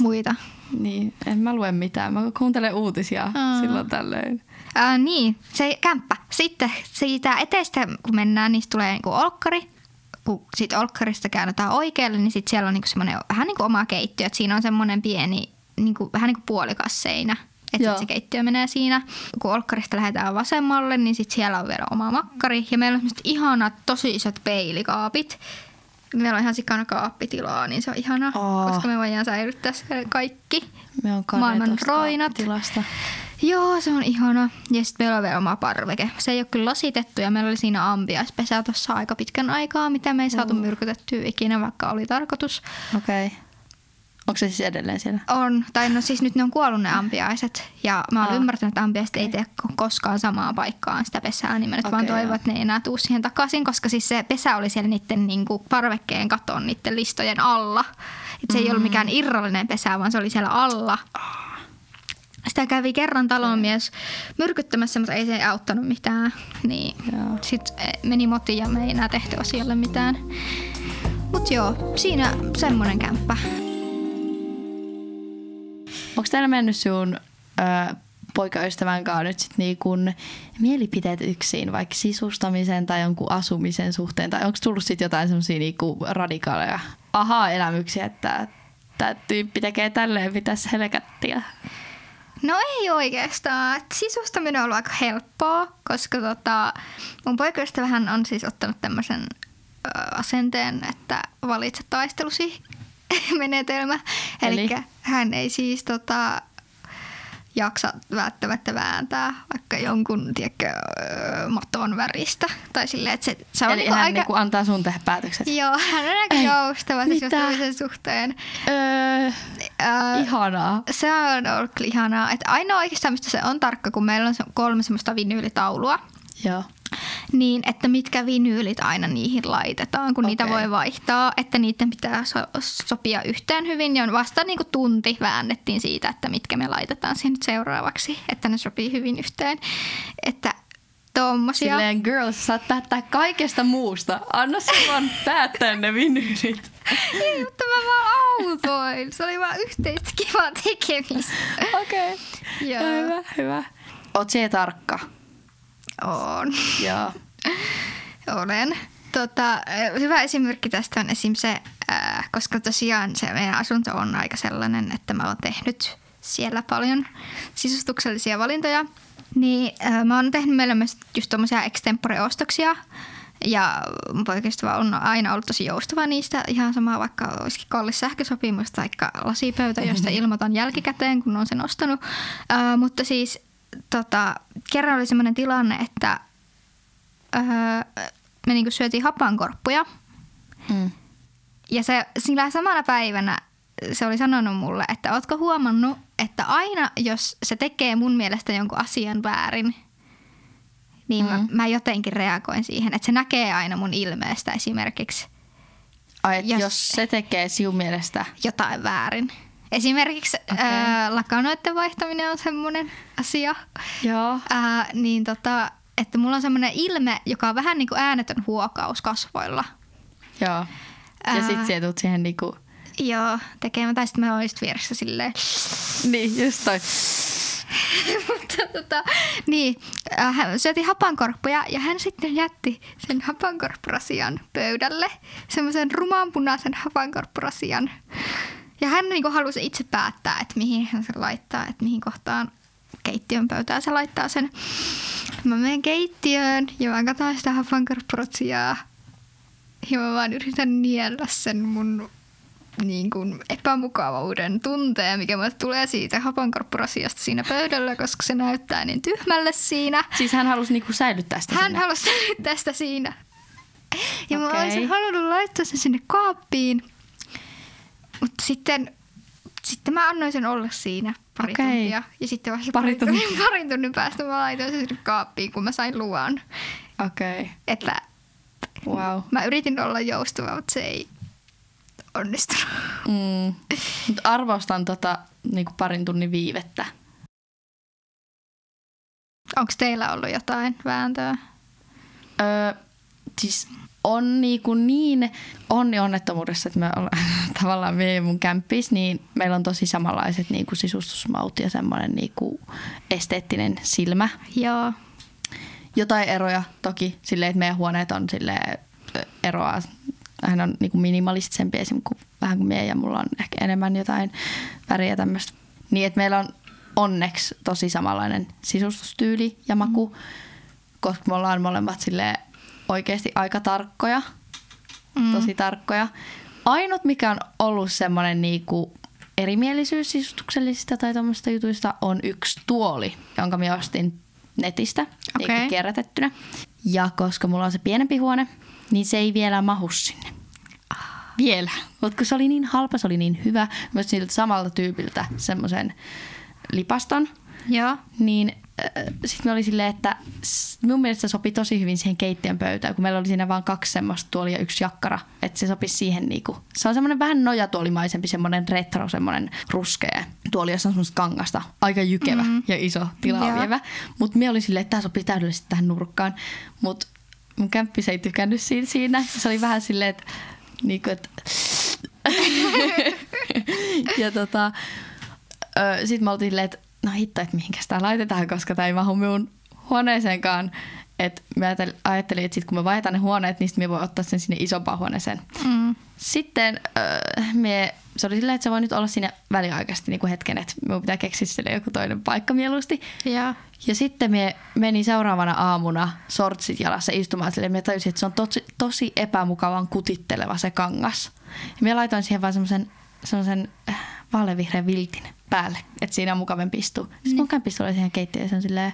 B: Muita.
C: niin, en mä lue mitään. Mä kuuntelen uutisia
B: Aa.
C: silloin tällöin.
B: Ää, niin, se kämppä. Sitten siitä eteistä, kun mennään, niin tulee niinku olkkari. Kun siitä olkkarista käännetään oikealle, niin sitten siellä on niinku semmoinen vähän niin kuin oma keittiö. Et siinä on semmoinen pieni, niinku, vähän niin kuin puolikas seinä. Että sit se keittiö menee siinä. Kun olkkarista lähdetään vasemmalle, niin sitten siellä on vielä oma makkari. Ja meillä on semmoiset ihanat, tosi isot peilikaapit. Meillä on ihan sikana kaappitilaa, niin se on ihana,
C: Oh.
B: koska me voidaan säilyttää kaikki.
C: Me on
B: Maailman roinat. Joo, se on ihana. Ja sitten meillä on vielä oma parveke. Se ei ole kyllä lasitettu ja meillä oli siinä ampiaispesä tuossa aika pitkän aikaa, mitä me ei saatu myrkytettyä ikinä, vaikka oli tarkoitus.
C: Okei. Okay. Onko se siis edelleen siellä?
B: On, tai no siis nyt ne on kuollut ne ampiaiset. Ja mä oon
C: Aa.
B: ymmärtänyt, että ampiaiset ei tee ko- koskaan samaan paikkaan sitä pesää, niin mä nyt vaan
C: Okei,
B: toivon, että ne ei enää tuu siihen takaisin, koska siis se pesä oli siellä niiden niinku parvekkeen katon niiden listojen alla. Et se ei ollut mikään irrallinen pesä, vaan se oli siellä alla. Sitä kävi kerran talonmies myrkyttämässä, mutta ei se auttanut mitään. Niin
C: Joo.
B: sitten meni moti ja me ei enää tehty asialle mitään. Mut joo, siinä semmonen kämppä.
C: Onko teillä mennyt sun ö, poikaystävän kanssa nyt sit niinku mielipiteet yksin, vaikka sisustamisen tai jonkun asumisen suhteen? Tai onko tullut sit jotain semmosia niinku radikaaleja aha-elämyksiä, että tämä tyyppi tekee tälleen, pitäisi helkättiä?
B: No ei oikeastaan. Et sisustaminen on ollut aika helppoa, koska tota, mun poikaystävähän on siis ottanut tämmöisen asenteen, että valitse taistelusi menetelmä.
C: Eli?
B: Eli hän ei siis tota, jaksa välttämättä vääntää vaikka jonkun tiedätkö, maton väristä. Tai silleen, että se, se on
C: Eli
B: niinku
C: hän
B: aika...
C: niinku antaa sun tehdä päätökset?
B: Joo, hän on aika joustava
C: mitä?
B: sisustamisen suhteen.
C: Öö,
B: Ö,
C: ihanaa.
B: se on ollut ihanaa. Että ainoa oikeastaan, mistä se on tarkka, kun meillä on kolme semmoista vinyylitaulua,
C: Joo.
B: Niin että mitkä vinyylit aina niihin laitetaan, kun niitä
C: Okei.
B: voi vaihtaa, että niiden pitää so- sopia yhteen hyvin. Ja vasta niin kuin tunti väännettiin siitä, että mitkä me laitetaan siihen nyt seuraavaksi, että ne sopii hyvin yhteen. Että tommosia.
C: Silleen girls, saat päättää kaikesta muusta. Anna se vaan päättää ne vinyylit.
B: Ei, mutta mä vaan autoin. Se oli vaan yhteistä kivaa tekemistä.
C: Okei. Okay.
B: Joo.
C: Hyvä, hyvä. Oot tarkka.
B: On.
C: Joo.
B: Olen. Tota, hyvä esimerkki tästä on esim. se, äh, koska tosiaan se meidän asunto on aika sellainen, että mä oon tehnyt siellä paljon sisustuksellisia valintoja. Niin äh, mä oon tehnyt meille myös just tommosia extempore-ostoksia. Ja mun poikaystävä on aina ollut tosi joustava niistä. Ihan sama vaikka olisikin kallis sähkösopimus tai lasipöytä, josta ilmoitan jälkikäteen, kun on sen ostanut. Äh, mutta siis tota, kerran oli semmoinen tilanne, että öö, me niinku syötiin hapankorppuja.
C: Mm.
B: Ja se, sillä samana päivänä se oli sanonut mulle, että ootko huomannut, että aina jos se tekee mun mielestä jonkun asian väärin, niin mm. mä, mä jotenkin reagoin siihen, että se näkee aina mun ilmeestä esimerkiksi
C: Ai,
B: Jos-
C: jos se tekee sinun mielestä...
B: jotain väärin. Esimerkiksi
C: Okei.
B: ää, lakanoiden vaihtaminen on semmoinen asia,
C: Joo.
B: ää, niin tota, että mulla on semmoinen ilme, joka on vähän niin kuin äänetön huokaus kasvoilla.
C: Joo. Ja sit sä tulet siihen niinku...
B: Joo, tekemään, tai sitten mä oon just vieressä silleen.
C: Niin, just toi.
B: Mutta tota, niin, äh, hän syötiin hapankorppuja ja hän sitten jätti sen hapankorppurasian pöydälle. Semmoisen rumanpunaisen hapankorppurasian. Ja hän niinku halusi itse päättää, että mihin hän sen laittaa, että mihin kohtaan keittiön pöytään se laittaa sen. Mä menen keittiöön ja mä katson sitä hapankorppurasiaa. Ja mä vaan yritän niellä sen mun niin kuin epämukavuuden tunteen, mikä mulle tulee siitä hapankorppurasiasta siinä pöydällä, koska se näyttää niin tyhmälle siinä.
C: Siis hän halusi niinku säilyttää sitä
B: Hän
C: sinne.
B: halusi säilyttää sitä siinä. Ja mä
C: Okei.
B: olisin halunnut laittaa sen sinne kaappiin. Mutta sitten, sitten mä annoin sen olla siinä pari
C: Okei.
B: tuntia. Ja sitten vasta
C: Pari
B: pari, tunnin, parin tunnin päästä mä laitoin sen kaappiin, kun mä sain luvan.
C: Okei. Okay.
B: Että
C: Wow.
B: mä yritin olla joustava, mutta se ei onnistunut.
C: Mm. Mut arvostan tota niinku parin tunnin viivettä.
B: Onko teillä ollut jotain vääntöä?
C: Öö, siis on niinku niin onni onnettomuudessa, että me ollaan tavallaan me ja mun kämppis, niin meillä on tosi samanlaiset niinku sisustusmaut ja semmoinen niinku esteettinen silmä.
B: Joo.
C: Jotain eroja toki silleen, että meidän huoneet on sille eroa. Hän on niinku minimalistisempi esim. Kuin, vähän kuin meidän ja mulla on ehkä enemmän jotain väriä tämmöistä. Niin, että meillä on onneksi tosi samanlainen sisustustyyli ja maku, koska me ollaan molemmat sille oikeasti aika tarkkoja,
B: Mm.
C: tosi tarkkoja. Ainut, mikä on ollut semmoinen niinku erimielisyys sisustuksellisista tai tuommoista jutuista, on yksi tuoli, jonka mä ostin netistä
B: Okei.
C: niinku kierrätettynä. Ja koska mulla on se pienempi huone, niin se ei vielä mahu sinne. Vielä. Mutta kun se oli niin halpa, se oli niin hyvä. Myös siltä samalta tyypiltä semmoisen lipaston.
B: Joo.
C: Niin sitten me oli silleen, että mun mielestä se sopi tosi hyvin siihen keittiön pöytään, kun meillä oli siinä vain kaksi semmoista tuolia ja yksi jakkara. Että se sopisi siihen niinku. Se on semmoinen vähän nojatuolimaisempi, semmoinen retro, semmoinen ruskea tuoli, jossa on semmoista kangasta. Aika jykevä mm. ja iso tilaa
B: Joo.
C: vievä. Mutta me oli silleen, että tämä sopii täydellisesti tähän nurkkaan. Mutta mun kämppis ei tykännyt siinä. siinä. Se oli vähän silleen, että, niinku, että ja tota, sitten me oltiin silleen, että no hitto, että mihinkäs tää laitetaan, koska tämä ei mahu minun huoneeseenkaan. Et mä ajattelin- että sit kun me vaihdetaan ne huoneet, niin sit me voi ottaa sen sinne isompaan huoneeseen.
B: Mm.
C: Sitten äh, me, se oli silleen, että se voi nyt olla siinä väliaikaisesti niin kuin hetken, että minun pitää keksiä sille joku toinen paikka mieluusti.
B: Joo.
C: Ja sitten me menin seuraavana aamuna sortsit jalassa istumaan silleen, me tajusin, että se on tosi, tosi epämukavan kutitteleva se kangas. Ja me laitoin siihen vaan semmoisen, semmoisen äh, vaaleanvihreän viltin päälle, että siinä on mukavampi istua. Sitten mun kämpis tulee siihen keittiöön ja se on silleen,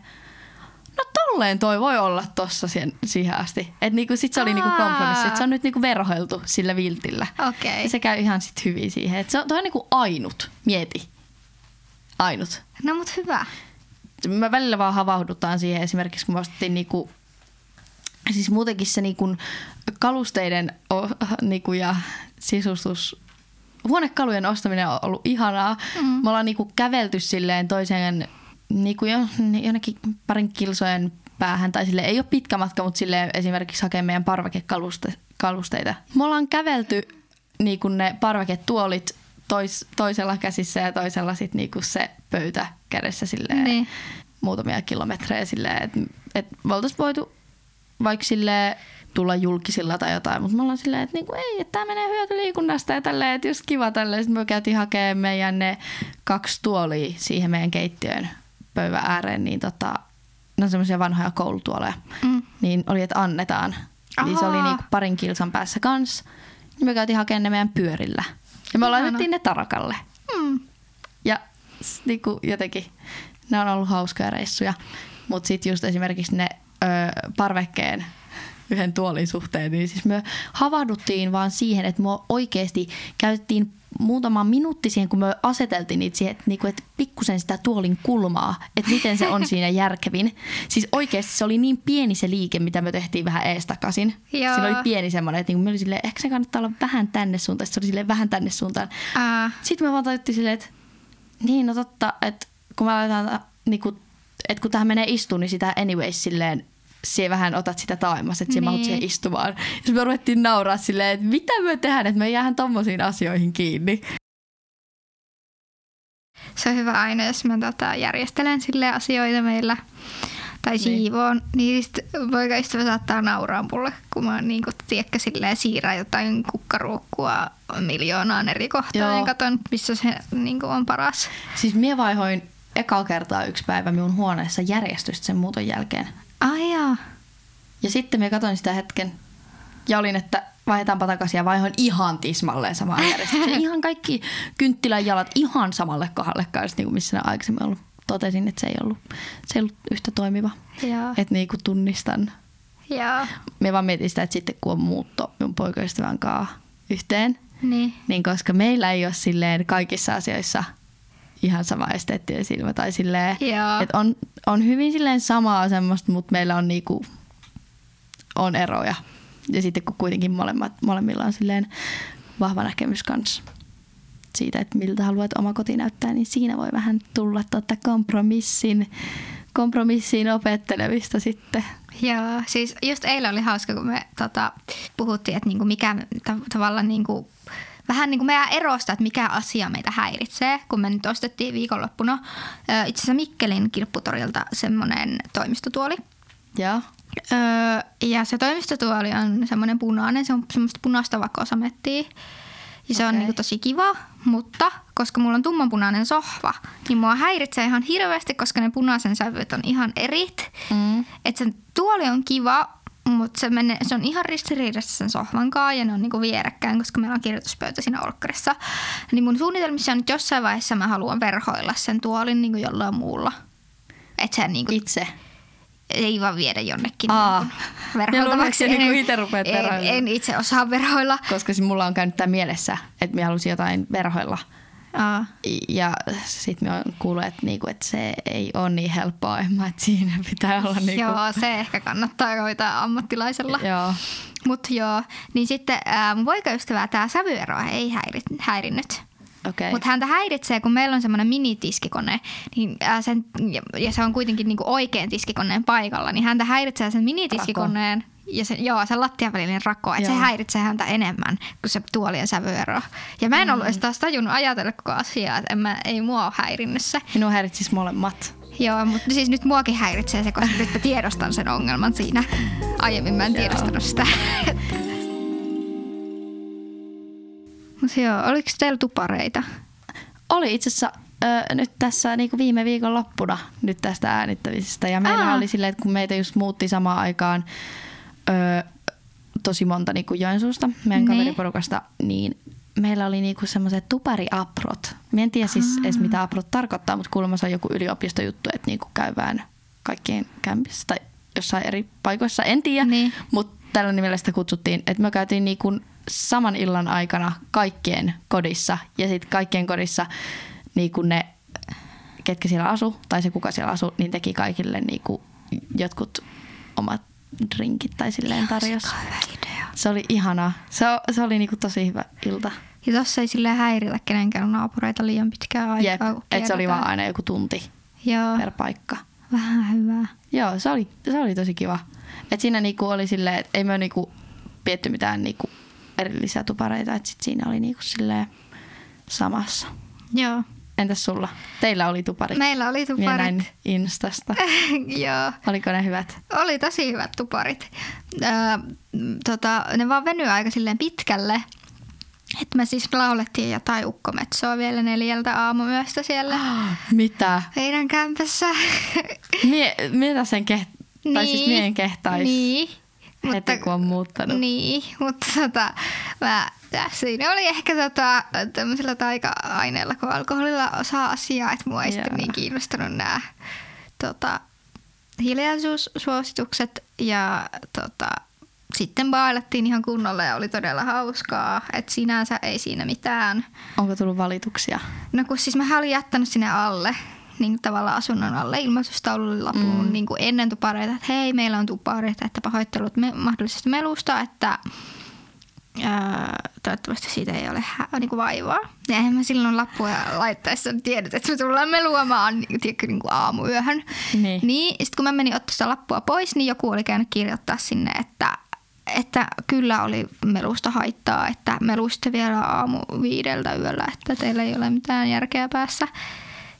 C: no tolleen toi voi olla tossa siihen, siihen asti. Että niinku, sit se oli niinku kompromissi, että se on nyt niinku verhoiltu sillä viltillä.
B: Okei.
C: Ja se käy ihan sit hyvin siihen. Et se on, toi on niinku ainut, mieti. Ainut
B: No mut hyvä. Mm.
C: Me ollaan niinku kävelty silleen toiseen niinku jo, jonnekin parin kilsojen päähän, tai sille ei ole pitkä matka, mutta sille esimerkiksi hakee meidän parvekekalusteita. Me ollaan kävelty niinku ne parveketuolit tois, toisella käsissä ja toisella sit niinku se pöytä kädessä silleen
B: Niin.
C: muutamia kilometrejä silleen, että et me oltaisiin voitu vaikka silleen tulla julkisilla tai jotain, mutta me ollaan silleen, että niinku, ei, että tämä menee hyötyliikunnasta ja tälleen, että just kiva tälleen. Sitten me käytiin hakemaan meidän ne kaksi tuolia siihen meidän keittiön pöydän ääreen, niin tota, ne on semmoisia vanhoja koulutuoleja.
B: Mm.
C: Niin oli, että annetaan. Niin se oli
B: Ahaa.
C: niinku parin kilsan päässä kans. Niin me käytiin hakemaan ne meidän pyörillä. Ja me
B: Ihana.
C: laitettiin ne tarakalle.
B: Mm.
C: Ja niinku jotenkin, ne on ollut hauskoja reissuja. Mutta sitten just esimerkiksi ne parvekkeen yhden tuolin suhteen, niin siis me havahduttiin vaan siihen, että me oikeasti käytettiin muutama minuutti siihen, kun me aseteltiin niitä siihen, että, niinku, että pikkusen sitä tuolin kulmaa, että miten se on siinä järkevin. Siis oikeasti se oli niin pieni se liike, mitä me tehtiin vähän ees takaisin.
B: Joo.
C: Siinä oli pieni semmoinen, että niinku me oli silleen, ehkä se kannattaa olla vähän tänne suuntaan. Sitten se oli silleen vähän tänne suuntaan.
B: Ää,
C: Sitten me vaan tajuttiin silleen, että niin no totta, että kun me laitetaan, niinku, että kun tähän menee istuun, niin sitä anyways silleen sie vähän otat sitä taaemmas, että niin. mahut
B: Niin.
C: siihen istumaan. Ja me ruvettiin nauraa silleen, että mitä me tehdään, että me jäähän tommosiin asioihin kiinni.
B: se on hyvä aina, jos mä tota, järjestelen sille asioita meillä tai
C: Niin.
B: siivoon, niin sit poikaystävä saattaa nauraa mulle, kun mä niin kuin, tiedätkö, silleen siirrän jotain kukkaruokkua miljoonaan eri kohtaan
C: Joo.
B: ja katon, missä se niin kuin, on paras.
C: Siis mie vaihoin eka kertaa yksi päivä minun huoneessa järjestystä sen muuton jälkeen.
B: Ai jaa.
C: Ja sitten me katsoin sitä hetken ja olin, että vaihdetaanpa takaisin ja vaihoin ihan tismalleen samaan järjestykseen. ihan kaikki kynttilän jalat ihan samalle kohdalle kanssa, niin kuin missä ne aikaisemmin ollut. Totesin, että se ei ollut, se ei ollut yhtä toimiva. Että niin kuin tunnistan.
B: Joo.
C: Me vaan mietin sitä, että sitten kun on muutto minun poikaystävän kanssa yhteen,
B: Niin.
C: niin koska meillä ei ole silleen kaikissa asioissa ihan sama esteettinen silmä tai silleen,
B: Joo.
C: että on, on hyvin silleen samaa semmoista, mutta meillä on niinku, on eroja. Ja sitten kun kuitenkin molemmat, molemmilla on silleen vahva näkemys kanssa siitä, että miltä haluat oma koti näyttää, niin siinä voi vähän tulla tuota kompromissin, kompromissiin opettelemista sitten.
B: Joo, siis just eilen oli hauska, kun me tota, puhuttiin, että niinku mikä ta- tavallaan niinku, vähän niin kuin meidän erosta, että mikä asia meitä häiritsee, kun me nyt ostettiin viikonloppuna itse asiassa Mikkelin kirpputorilta semmoinen toimistotuoli.
C: Ja
B: Öö, ja se toimistotuoli on semmoinen punainen, se on semmoista punaista vakosamettia. Ja se on
C: Okei.
B: niinku tosi kiva, mutta koska mulla on tummanpunainen sohva, niin mua häiritsee ihan hirveästi, koska ne punaisen sävyt on ihan erit.
C: mm.
B: Et sen tuoli on kiva, mutta se, menee, se on ihan ristiriidassa sen sohvan kanssa ja ne on niinku vierekkäin, koska meillä on kirjoituspöytä siinä olkkarissa. Niin mun suunnitelmissa on nyt jossain vaiheessa mä haluan verhoilla sen tuolin niinku jollain muulla. Että se niinku,
C: itse.
B: ei vaan viedä jonnekin
C: Aa.
B: niinku verhoiltavaksi.
C: Luuletko,
B: En-
C: niin itse rupeat
B: en, en itse osaa verhoilla.
C: Koska siis mulla on käynyt tämä mielessä, että minä halusin jotain verhoilla.
B: Aa.
C: Ja sitten me on kuullut, että, niinku, että se ei ole niin helppoa, Emma, että siinä pitää olla niinku,
B: Joo, se ehkä kannattaa hoitaa ammattilaisella.
C: joo.
B: Mutta joo, niin sitten ää, mun poikaystävää tämä sävyero ei häiri, häirinnyt.
C: Okei.
B: Mutta häntä häiritsee, kun meillä on semmoinen minitiskikone, niin, sen, ja, se on kuitenkin niinku oikein tiskikoneen paikalla, niin häntä häiritsee sen minitiskikoneen ja se, joo, sen lattiavälinen rako, että se häiritsee häntä enemmän kuin se tuolien sävyero. Ja mä en ollut edes taas tajunnut ajatella koko asiaa, että en mä, ei mua ole häirinnyt se.
C: Minua häiritsis molemmat.
B: Joo, mutta siis nyt muakin häiritsee se, koska nyt mä tiedostan sen ongelman siinä. Aiemmin mä en tiedostanut sitä. Mutta joo, oliko teillä tupareita?
C: Oli itse asiassa ö, nyt tässä niinku viime viikon loppuna nyt tästä äänittämisestä. Ja meillä
B: Aa.
C: oli silleen, että kun meitä just muutti samaan aikaan ö, tosi monta niinku Joensuusta, meidän
B: Niin.
C: kaveriporukasta, niin meillä oli niinku semmoiset tupariaprot. Mä en tiedä siis edes mitä aprot tarkoittaa, mutta kuulemma se on joku yliopistojuttu, että niinku käydään kaikkien kämpissä tai jossain eri paikoissa, en tiedä.
B: Niin.
C: Mutta tällä nimellä sitä kutsuttiin, että me käytiin niinku saman illan aikana kaikkien kodissa ja sitten kaikkien kodissa niinku ne, ketkä siellä asu tai se kuka siellä asu, niin teki kaikille niinku jotkut omat drinkit tai silleen tarjosi. Se oli ihanaa. Se, se oli niinku tosi hyvä ilta.
B: Ja tossa ei silleen häiritä kenenkään naapureita liian pitkään aikaa.
C: Jep, että se oli vaan aina joku tunti
B: Joo,
C: per paikka.
B: vähän hyvää.
C: Joo, se oli, se oli tosi kiva. Et siinä niinku oli silleen, että ei me niinku pietty mitään niinku erillisiä tupareita, että sit siinä oli niinku silleen samassa.
B: Joo.
C: Entäs sulla? Teillä oli tuparit.
B: Meillä oli
C: Minä
B: tuparit.
C: näin Instasta.
B: Joo.
C: Oliko ne hyvät?
B: Oli tosi hyvät tuparit. Öö, tota, ne vaan venyi aika silleen pitkälle. Et me siis laulettiin jotain ukkometsoa vielä neljältä aamuyöstä siellä
C: Mitä?
B: meidän kämpässä.
C: Mie, mitä sen keht... Tai siis mien kehtais
B: Niin.
C: Heti kun on muuttanut.
B: Niin, mutta tota, mä, tää, siinä oli ehkä tota, tämmöisellä taika-aineella kuin alkoholilla osa asiaa, että mua ei sitten
C: Joo.
B: niin kiinnostanut nämä tota, hiljaisuussuositukset ja tota, sitten bailattiin ihan kunnolla ja oli todella hauskaa. Että sinänsä ei siinä mitään.
C: Onko tullut valituksia?
B: No kun siis mä olin jättänyt sinne alle niin tavallaan asunnon alle ilmoitustaululle lapun mm. niin kuin ennen tupareita, että hei, meillä on tupareita, että pahoittelut me, mahdollisesti melusta, että ää, toivottavasti siitä ei ole hä- niin kuin vaivaa. Ja eihän mä silloin lappua laittaessa tiedät, että me tullaan meluamaan niin, tiedätkö, niin kuin aamuyöhön.
C: Niin.
B: niin sitten kun mä menin ottaa sitä lappua pois, niin joku oli käynyt kirjoittaa sinne, että että kyllä oli melusta haittaa, että melusitte vielä aamu viideltä yöllä, että teillä ei ole mitään järkeä päässä.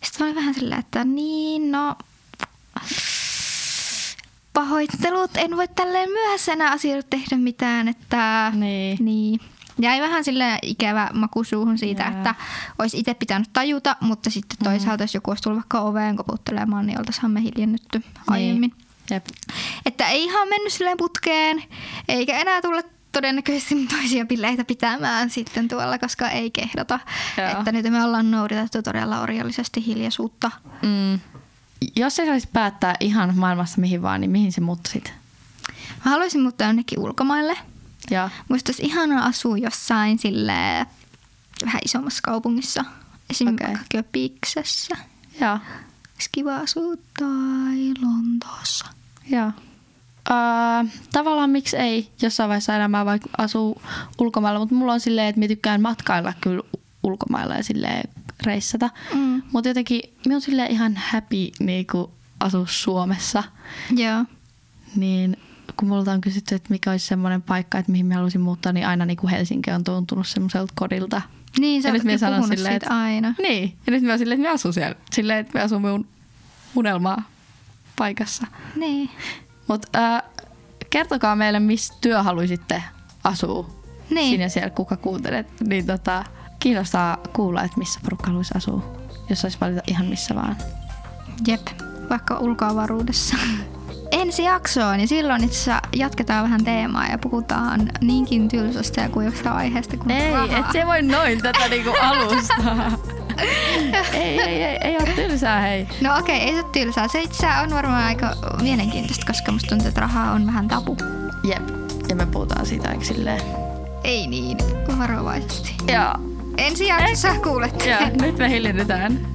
B: Sitten oli vähän silleen, että niin no, pahoittelut, en voi tälleen myöhässä enää asioita tehdä mitään, että
C: Niin.
B: niin. Jäi vähän sille ikävä maku suuhun siitä,
C: Jaa.
B: että olisi itse pitänyt tajuta, mutta sitten toisaalta jos joku olisi tullut vaikka oveen koputtelemaan, niin oltaisiin me hiljennytty aiemmin.
C: Jep.
B: Että ei ihan mennyt silleen putkeen, eikä enää tulla todennäköisesti toisia bileitä pitämään sitten tuolla, koska ei kehdata.
C: Joo.
B: Että nyt me ollaan noudatettu todella orjallisesti hiljaisuutta.
C: Mm. Jos sä saisit päättää ihan maailmassa mihin vaan, niin mihin sä muuttaisit?
B: Mä haluaisin muuttaa jonnekin ulkomaille.
C: Ja
B: Musta olisi ihanaa asua jossain sille vähän isommassa kaupungissa. Esimerkiksi okay. Köpiksessä.
C: ja,
B: Olisi kiva asua tai Lontoossa.
C: ja. Uh, tavallaan miksi ei jossain vaiheessa elämää vaikka asuu ulkomailla, mutta mulla on silleen, että mä tykkään matkailla kyllä ulkomailla ja silleen reissata.
B: Mm.
C: Mutta jotenkin mä oon silleen ihan happy niinku asua Suomessa.
B: Joo.
C: Niin kun multa on kysytty, että mikä olisi semmoinen paikka, että mihin mä haluaisin muuttaa, niin aina niin kuin Helsinki on tuntunut semmoiselta kodilta.
B: Niin, sä
C: Ja nyt sanon
B: puhunut
C: silleen,
B: siitä
C: että-
B: aina.
C: Niin, ja nyt mä oon silleen, että mä asun siellä. Silleen, että mä asun mun unelmaa paikassa.
B: Niin.
C: Mutta äh, kertokaa meille, missä työ haluaisitte asua.
B: Niin.
C: Sinä siellä, kuka kuuntelet. Niin tota, kiinnostaa kuulla, että missä porukka haluaisi asua. Jos saisi valita ihan missä vaan.
B: Jep, vaikka ulkoavaruudessa. Ensi jaksoon, niin silloin itse asiassa jatketaan vähän teemaa ja puhutaan niinkin tylsästä ja kuivasta aiheesta kuin
C: Ei,
B: raha.
C: et se voi noin tätä niinku alusta. ei, ei, ei, ei ole tylsää, hei.
B: No okei, ei se ole tylsää. Se itse on varmaan aika mielenkiintoista, koska musta tuntuu, että raha on vähän tabu.
C: Jep, ja me puhutaan siitä eikö silleen.
B: Ei niin, varovaisesti.
C: Ja,
B: Ensi jaksossa kuulette.
C: ja nyt me hiljennytään.